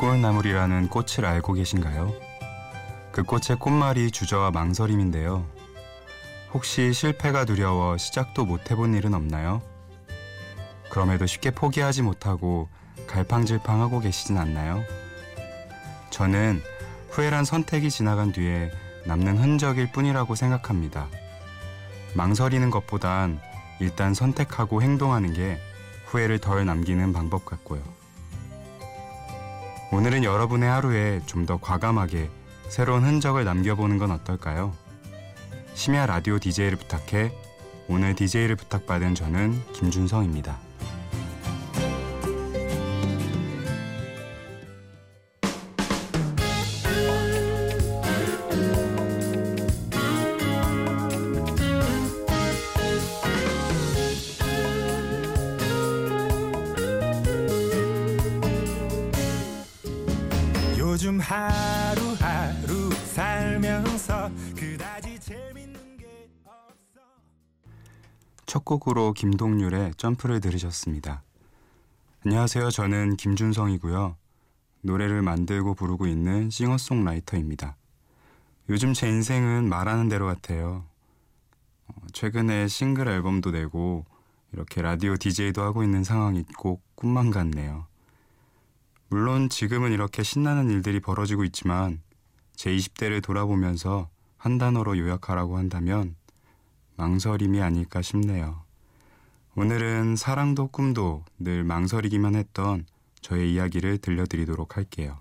등꽃나물이라는 꽃을 알고 계신가요? 그 꽃의 꽃말이 주저와 망설임인데요. 혹시 실패가 두려워 시작도 못 해본 일은 없나요? 그럼에도 쉽게 포기하지 못하고 갈팡질팡하고 계시진 않나요? 저는 후회란 선택이 지나간 뒤에 남는 흔적일 뿐이라고 생각합니다. 망설이는 것보단 일단 선택하고 행동하는 게 후회를 덜 남기는 방법 같고요. 오늘은 여러분의 하루에 좀 더 과감하게 새로운 흔적을 남겨보는 건 어떨까요? 심야 라디오 DJ를 부탁해 오늘 DJ를 부탁받은 저는 김준성입니다. 요즘 하루하루 살면서 그다지 재밌는 게 없어 첫 곡으로 김동률의 점프를 들으셨습니다. 안녕하세요. 저는 김준성이고요. 노래를 만들고 부르고 있는 싱어송라이터입니다. 요즘 제 인생은 말하는 대로 같아요. 어, 최근에 싱글 앨범도 내고 이렇게 라디오 DJ도 하고 있는 상황이 꼭 꿈만 같네요. 물론 지금은 이렇게 신나는 일들이 벌어지고 있지만 제 20대를 돌아보면서 한 단어로 요약하라고 한다면 망설임이 아닐까 싶네요. 오늘은 사랑도 꿈도 늘 망설이기만 했던 저의 이야기를 들려드리도록 할게요.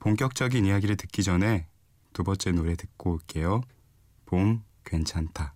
본격적인 이야기를 듣기 전에 두 번째 노래 듣고 올게요. 봄 괜찮다.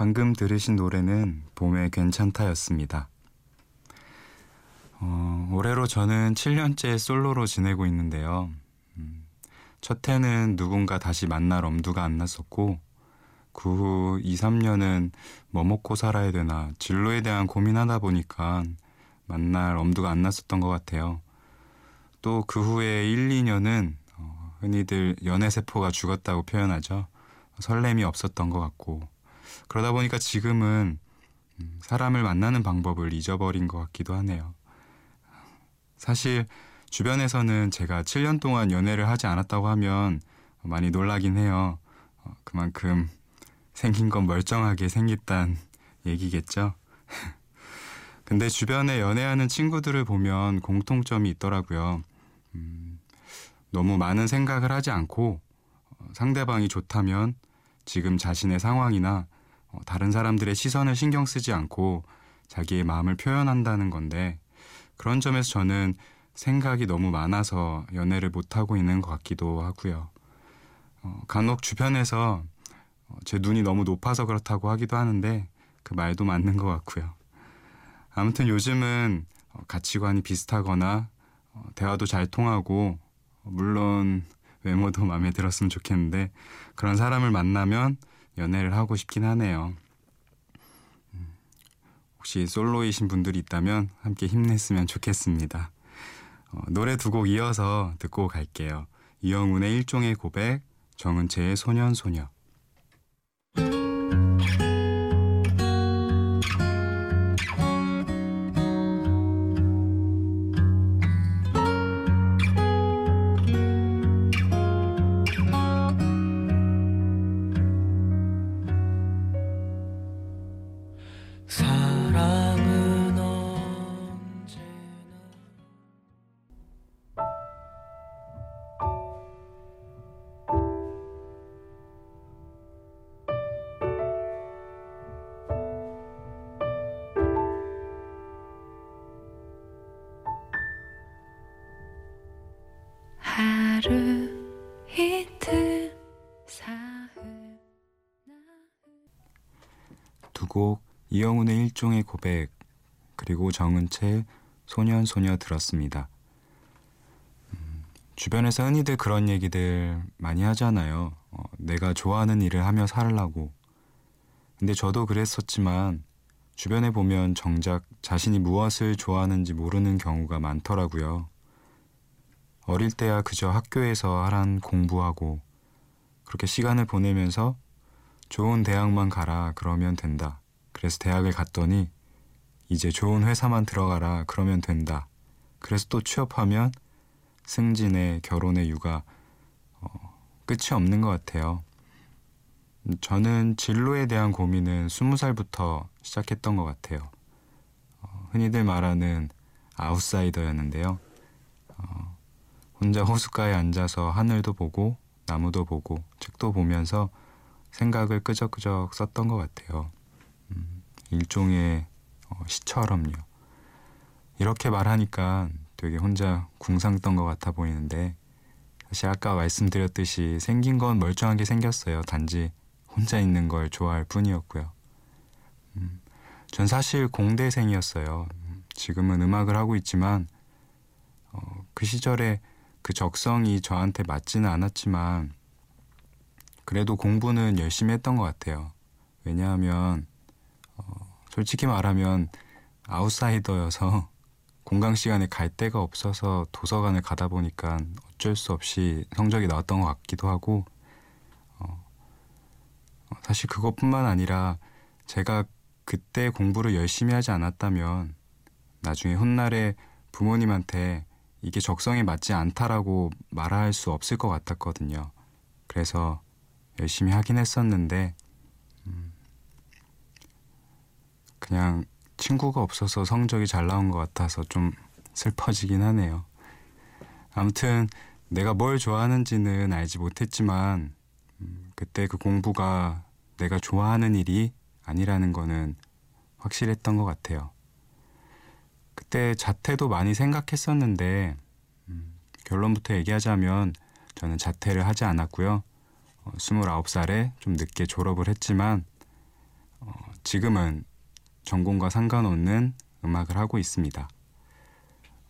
방금 들으신 노래는 봄의 괜찮다였습니다. 어, 올해로 저는 7년째 솔로로 지내고 있는데요. 음, 첫 해는 누군가 다시 만날 엄두가 안 났었고, 그 후 2, 3년은 뭐 먹고 살아야 되나 진로에 대한 고민하다 보니까 만날 엄두가 안 났었던 것 같아요. 또 그 후에 1, 2년은 어, 흔히들 연애세포가 죽었다고 표현하죠. 설렘이 없었던 것 같고, 그러다 보니까 지금은 음, 사람을 만나는 방법을 잊어버린 것 같기도 하네요. 사실 주변에서는 제가 7년 동안 연애를 하지 않았다고 하면 많이 놀라긴 해요. 어, 그만큼 생긴 건 멀쩡하게 생겼단 얘기겠죠. 근데 주변에 연애하는 친구들을 보면 공통점이 있더라고요. 음, 너무 많은 생각을 하지 않고 어, 상대방이 좋다면 지금 자신의 상황이나 어, 다른 사람들의 시선을 신경 쓰지 않고 자기의 마음을 표현한다는 건데 그런 점에서 저는 생각이 너무 많아서 연애를 못하고 있는 것 같기도 하고요. 어, 간혹 주변에서 어, 제 눈이 너무 높아서 그렇다고 하기도 하는데 그 말도 맞는 것 같고요. 아무튼 요즘은 어, 가치관이 비슷하거나 어, 대화도 잘 통하고 어, 물론 외모도 마음에 들었으면 좋겠는데 그런 사람을 만나면 연애를 하고 싶긴 하네요. 음, 혹시 솔로이신 분들이 있다면 함께 힘냈으면 좋겠습니다. 어, 노래 두 곡 이어서 듣고 갈게요. 이영훈의 일종의 고백, 정은채의 소년소녀. 이영훈의 일종의 고백 그리고 정은채 소년 소녀 들었습니다. 음, 주변에서 흔히들 그런 얘기들 많이 하잖아요. 어, 내가 좋아하는 일을 하며 살라고. 근데 저도 그랬었지만 주변에 보면 정작 자신이 무엇을 좋아하는지 모르는 경우가 많더라고요. 어릴 때야 그저 학교에서 하란 공부하고 그렇게 시간을 보내면서 좋은 대학만 가라 그러면 된다. 그래서 대학을 갔더니 이제 좋은 회사만 들어가라 그러면 된다. 그래서 또 취업하면 승진에 결혼에 육아 어, 끝이 없는 것 같아요. 저는 진로에 대한 고민은 스무 살부터 시작했던 것 같아요. 어, 흔히들 말하는 아웃사이더였는데요. 어, 혼자 호숫가에 앉아서 하늘도 보고 나무도 보고 책도 보면서 생각을 끄적끄적 썼던 것 같아요. 음, 일종의 어, 시처럼요. 이렇게 말하니까 되게 혼자 궁상 떤 것 같아 보이는데 사실 아까 말씀드렸듯이 생긴 건 멀쩡하게 생겼어요. 단지 혼자 있는 걸 좋아할 뿐이었고요. 음, 전 사실 공대생이었어요. 지금은 음악을 하고 있지만 어, 그 시절에 그 적성이 저한테 맞지는 않았지만 그래도 공부는 열심히 했던 것 같아요. 왜냐하면 어, 솔직히 말하면 아웃사이더여서 공강 시간에 갈 데가 없어서 도서관을 가다 보니까 어쩔 수 없이 성적이 나왔던 것 같기도 하고 어, 어, 사실 그것뿐만 아니라 제가 그때 공부를 열심히 하지 않았다면 나중에 훗날에 부모님한테 이게 적성에 맞지 않다라고 말할 수 없을 것 같았거든요. 그래서 열심히 하긴 했었는데 음, 그냥 친구가 없어서 성적이 잘 나온 것 같아서 좀 슬퍼지긴 하네요. 아무튼 내가 뭘 좋아하는지는 알지 못했지만 음, 그때 그 공부가 내가 좋아하는 일이 아니라는 거는 확실했던 것 같아요. 그때 자퇴도 많이 생각했었는데 음, 결론부터 얘기하자면 저는 자퇴를 하지 않았고요. 어, 29살에 좀 늦게 졸업을 했지만 어, 지금은 전공과 상관없는 음악을 하고 있습니다.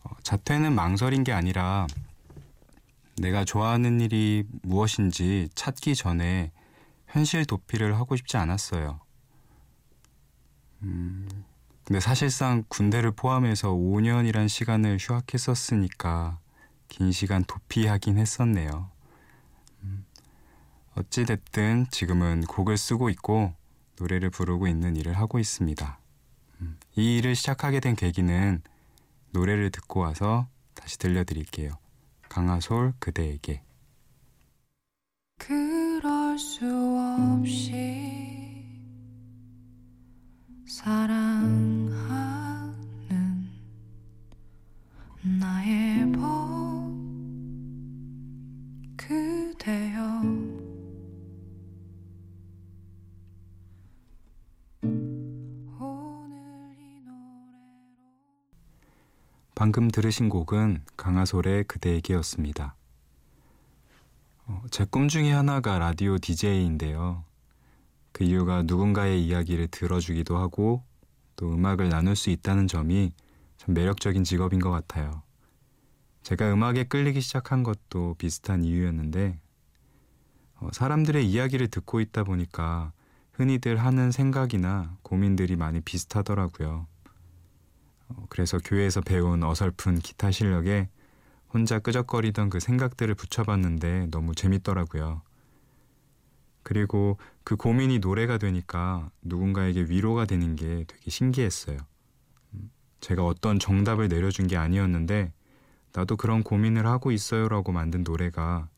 어, 자퇴는 망설인 게 아니라 내가 좋아하는 일이 무엇인지 찾기 전에 현실 도피를 하고 싶지 않았어요. 음, 근데 사실상 군대를 포함해서 5년이란 시간을 휴학했었으니까 긴 시간 도피하긴 했었네요. 음, 어찌됐든 지금은 곡을 쓰고 있고 노래를 부르고 있는 일을 하고 있습니다. 음, 이 일을 시작하게 된 계기는 노래를 듣고 와서 다시 들려드릴게요. 강하솔 그대에게 그럴 수 없이 사랑 방금 들으신 곡은 강하솔의 그대에게였습니다. 어, 제꿈 중에 하나가 라디오 DJ인데요. 그 이유가 누군가의 이야기를 들어주기도 하고 또 음악을 나눌 수 있다는 점이 참 매력적인 직업인 것 같아요. 제가 음악에 끌리기 시작한 것도 비슷한 이유였는데 어, 사람들의 이야기를 듣고 있다 보니까 흔히들 하는 생각이나 고민들이 많이 비슷하더라고요. 어, 그래서 교회에서 배운 어설픈 기타 실력에 혼자 끄적거리던 그 생각들을 붙여봤는데 너무 재밌더라고요. 그리고 그 고민이 노래가 되니까 누군가에게 위로가 되는 게 되게 신기했어요. 음, 제가 어떤 정답을 내려준 게 아니었는데 나도 그런 고민을 하고 있어요라고 만든 노래가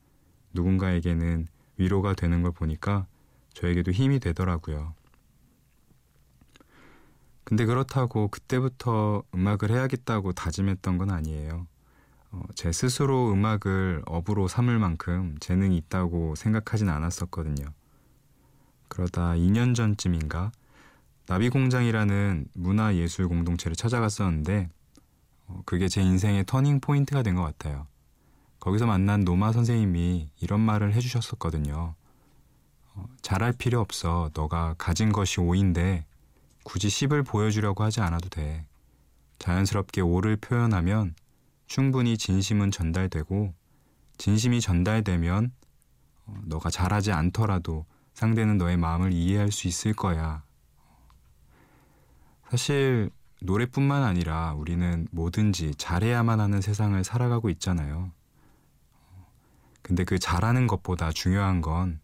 누군가에게는 위로가 되는 걸 보니까 저에게도 힘이 되더라고요. 근데 그렇다고 그때부터 음악을 해야겠다고 다짐했던 건 아니에요. 어, 제 스스로 음악을 업으로 삼을 만큼 재능이 있다고 생각하진 않았었거든요. 그러다 2년 전쯤인가 나비공장이라는 문화예술 공동체를 찾아갔었는데 어, 그게 제 인생의 터닝 포인트가 된 것 같아요. 거기서 만난 노마 선생님이 이런 말을 해주셨었거든요. 어, 잘할 필요 없어. 너가 가진 것이 오인데 굳이 10을 보여주려고 하지 않아도 돼. 자연스럽게 오를 표현하면 충분히 진심은 전달되고 진심이 전달되면 어, 너가 잘하지 않더라도 상대는 너의 마음을 이해할 수 있을 거야. 사실 노래뿐만 아니라 우리는 뭐든지 잘해야만 하는 세상을 살아가고 있잖아요. 근데 그 잘하는 것보다 중요한 건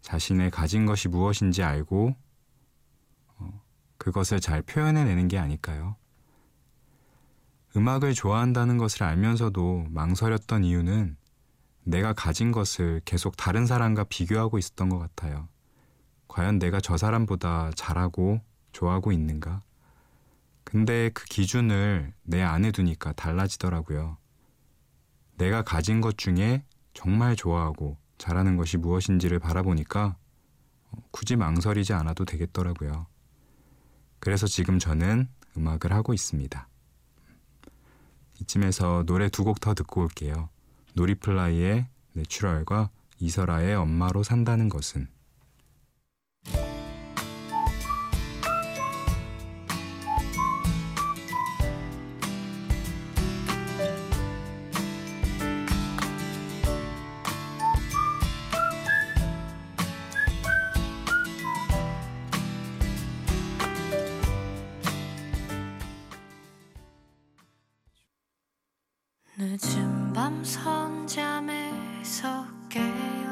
자신의 가진 것이 무엇인지 알고 어, 그것을 잘 표현해내는 게 아닐까요? 음악을 좋아한다는 것을 알면서도 망설였던 이유는 내가 가진 것을 계속 다른 사람과 비교하고 있었던 것 같아요. 과연 내가 저 사람보다 잘하고 좋아하고 있는가? 근데 그 기준을 내 안에 두니까 달라지더라고요. 내가 가진 것 중에 정말 좋아하고 잘하는 것이 무엇인지를 바라보니까 굳이 망설이지 않아도 되겠더라고요. 그래서 지금 저는 음악을 하고 있습니다. 이쯤에서 노래 두 곡 더 듣고 올게요. 노리플라이의 내추럴과 이설아의 엄마로 산다는 것은 늦은 밤 선잠에서 깨어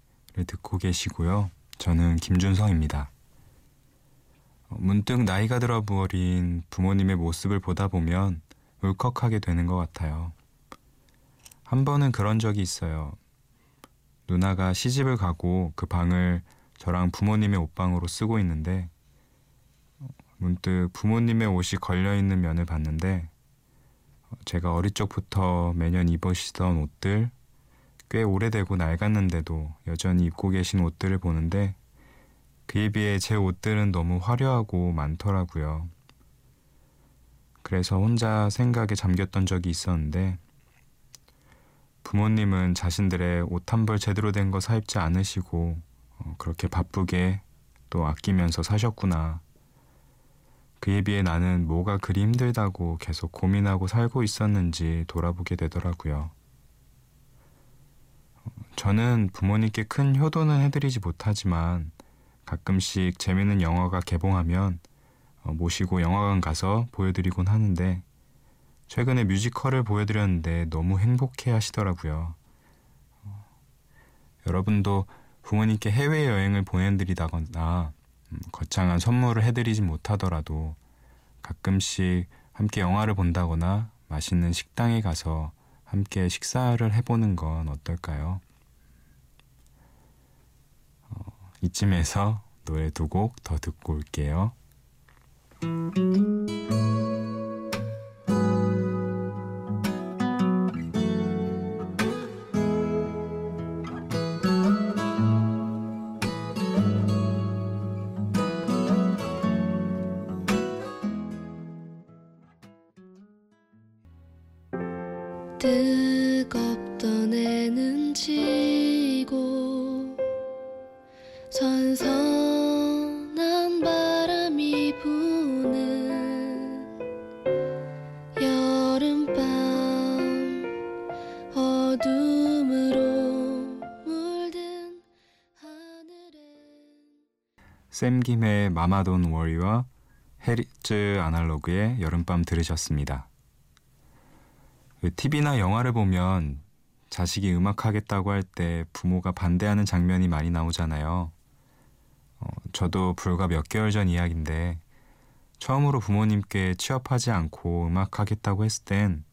듣고 계시고요. 저는 김준성입니다. 어, 문득 나이가 들어버린 부모님의 모습을 보다 보면 울컥하게 되는 것 같아요. 한 번은 그런 적이 있어요. 누나가 시집을 가고 그 방을 저랑 부모님의 옷방으로 쓰고 있는데 어, 문득 부모님의 옷이 걸려 있는 면을 봤는데 어, 제가 어릴 적부터 매년 입으시던 옷들 꽤 오래되고 낡았는데도 여전히 입고 계신 옷들을 보는데 그에 비해 제 옷들은 너무 화려하고 많더라고요. 그래서 혼자 생각에 잠겼던 적이 있었는데 부모님은 자신들의 옷 한 벌 제대로 된 거 사입지 않으시고 어, 그렇게 바쁘게 또 아끼면서 사셨구나. 그에 비해 나는 뭐가 그리 힘들다고 계속 고민하고 살고 있었는지 돌아보게 되더라고요. 어, 저는 부모님께 큰 효도는 해드리지 못하지만 가끔씩 재밌는 영화가 개봉하면 어, 모시고 영화관 가서 보여드리곤 하는데 최근에 뮤지컬을 보여드렸는데 너무 행복해 하시더라고요. 어, 여러분도 부모님께 해외여행을 보내드리다거나 음, 거창한 선물을 해드리지 못하더라도 가끔씩 함께 영화를 본다거나 맛있는 식당에 가서 함께 식사를 해보는 건 어떨까요? 어, 이쯤에서 노래 두 곡 더 듣고 올게요. 샘 김의 마마돈 워리와 헤리츠 아날로그의 여름밤 들으셨습니다. 그 TV나 영화를 보면 자식이 음악하겠다고 할 때 부모가 반대하는 장면이 많이 나오잖아요. 어, 저도 불과 몇 개월 전 이야기인데 처음으로 부모님께 취업하지 않고 음악 하겠다고 했을 땐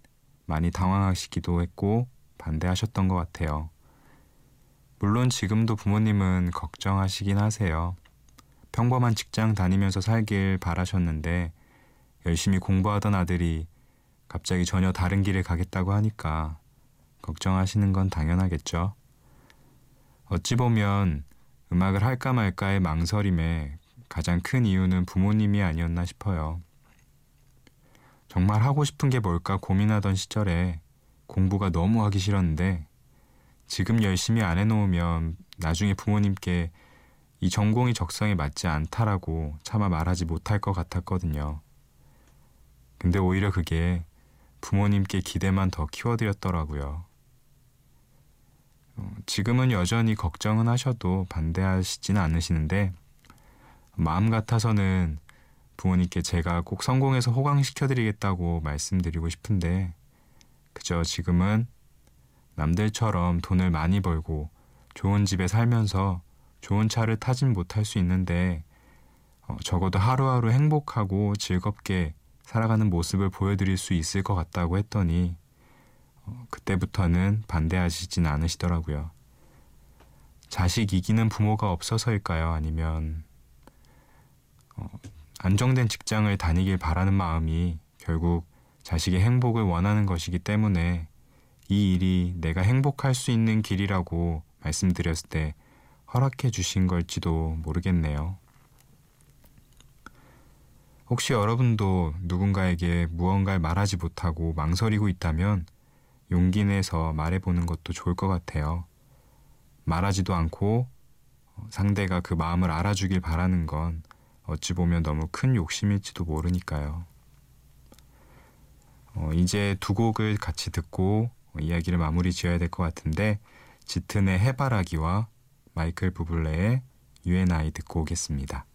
많이 당황하시기도 했고 반대하셨던 것 같아요. 물론 지금도 부모님은 걱정하시긴 하세요. 평범한 직장 다니면서 살길 바라셨는데 열심히 공부하던 아들이 갑자기 전혀 다른 길을 가겠다고 하니까 걱정하시는 건 당연하겠죠. 어찌 보면 음악을 할까 말까의 망설임에 가장 큰 이유는 부모님이 아니었나 싶어요. 정말 하고 싶은 게 뭘까 고민하던 시절에 공부가 너무 하기 싫었는데 지금 열심히 안 해놓으면 나중에 부모님께 이 전공이 적성에 맞지 않다라고 차마 말하지 못할 것 같았거든요. 근데 오히려 그게 부모님께 기대만 더 키워드렸더라고요. 어, 지금은 여전히 걱정은 하셔도 반대하시지는 않으시는데 마음 같아서는 부모님께 제가 꼭 성공해서 호강시켜드리겠다고 말씀드리고 싶은데 그저 지금은 남들처럼 돈을 많이 벌고 좋은 집에 살면서 좋은 차를 타진 못할 수 있는데 어, 적어도 하루하루 행복하고 즐겁게 살아가는 모습을 보여드릴 수 있을 것 같다고 했더니 어, 그때부터는 반대하시진 않으시더라고요. 자식 이기는 부모가 없어서일까요? 아니면 어, 안정된 직장을 다니길 바라는 마음이 결국 자식의 행복을 원하는 것이기 때문에 이 일이 내가 행복할 수 있는 길이라고 말씀드렸을 때 허락해 주신 걸지도 모르겠네요. 혹시 여러분도 누군가에게 무언가를 말하지 못하고 망설이고 있다면 용기 내서 말해보는 것도 좋을 것 같아요. 말하지도 않고 상대가 그 마음을 알아주길 바라는 건 어찌 보면 너무 큰 욕심일지도 모르니까요. 어, 이제 두 곡을 같이 듣고 이야기를 마무리 지어야 될 것 같은데 짙은의 해바라기와 마이클 부블레의 UNI 듣고 오겠습니다.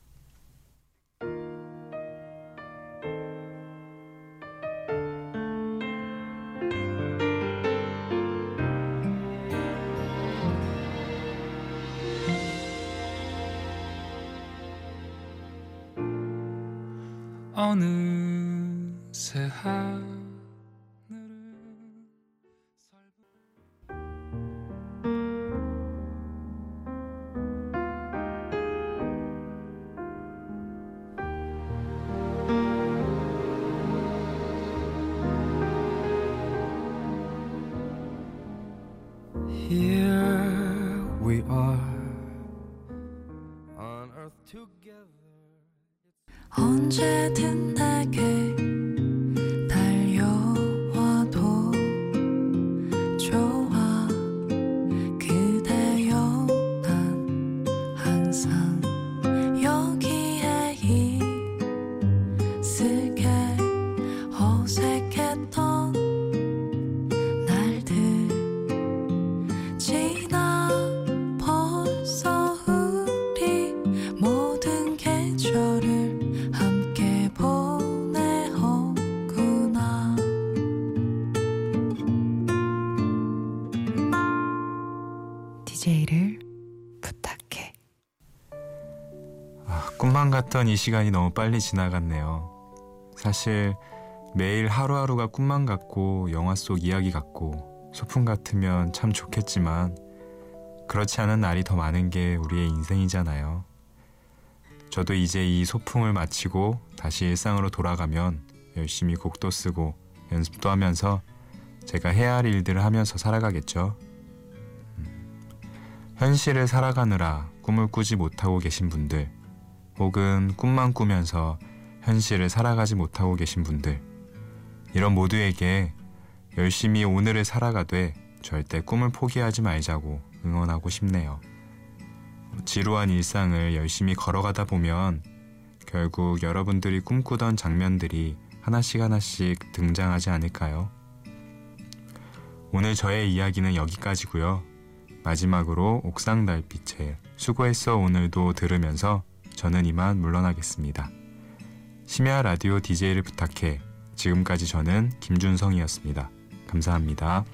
언제든 내게 달려와도 좋아. 그대여 난 항상 여기에 있을게. 어색했던 같던 이 시간이 너무 빨리 지나갔네요. 사실 매일 하루하루가 꿈만 같고 영화 속 이야기 같고 소풍 같으면 참 좋겠지만 그렇지 않은 날이 더 많은 게 우리의 인생이잖아요. 저도 이제 이 소풍을 마치고 다시 일상으로 돌아가면 열심히 곡도 쓰고 연습도 하면서 제가 해야 할 일들을 하면서 살아가겠죠. 음, 현실을 살아가느라 꿈을 꾸지 못하고 계신 분들 혹은 꿈만 꾸면서 현실을 살아가지 못하고 계신 분들 이런 모두에게 열심히 오늘을 살아가되 절대 꿈을 포기하지 말자고 응원하고 싶네요. 지루한 일상을 열심히 걸어가다 보면 결국 여러분들이 꿈꾸던 장면들이 하나씩 하나씩 등장하지 않을까요? 오늘 저의 이야기는 여기까지고요. 마지막으로 옥상 달빛에 수고했어 오늘도 들으면서 저는 이만 물러나겠습니다. 심야 라디오 DJ를 부탁해 지금까지 저는 김준성이었습니다. 감사합니다.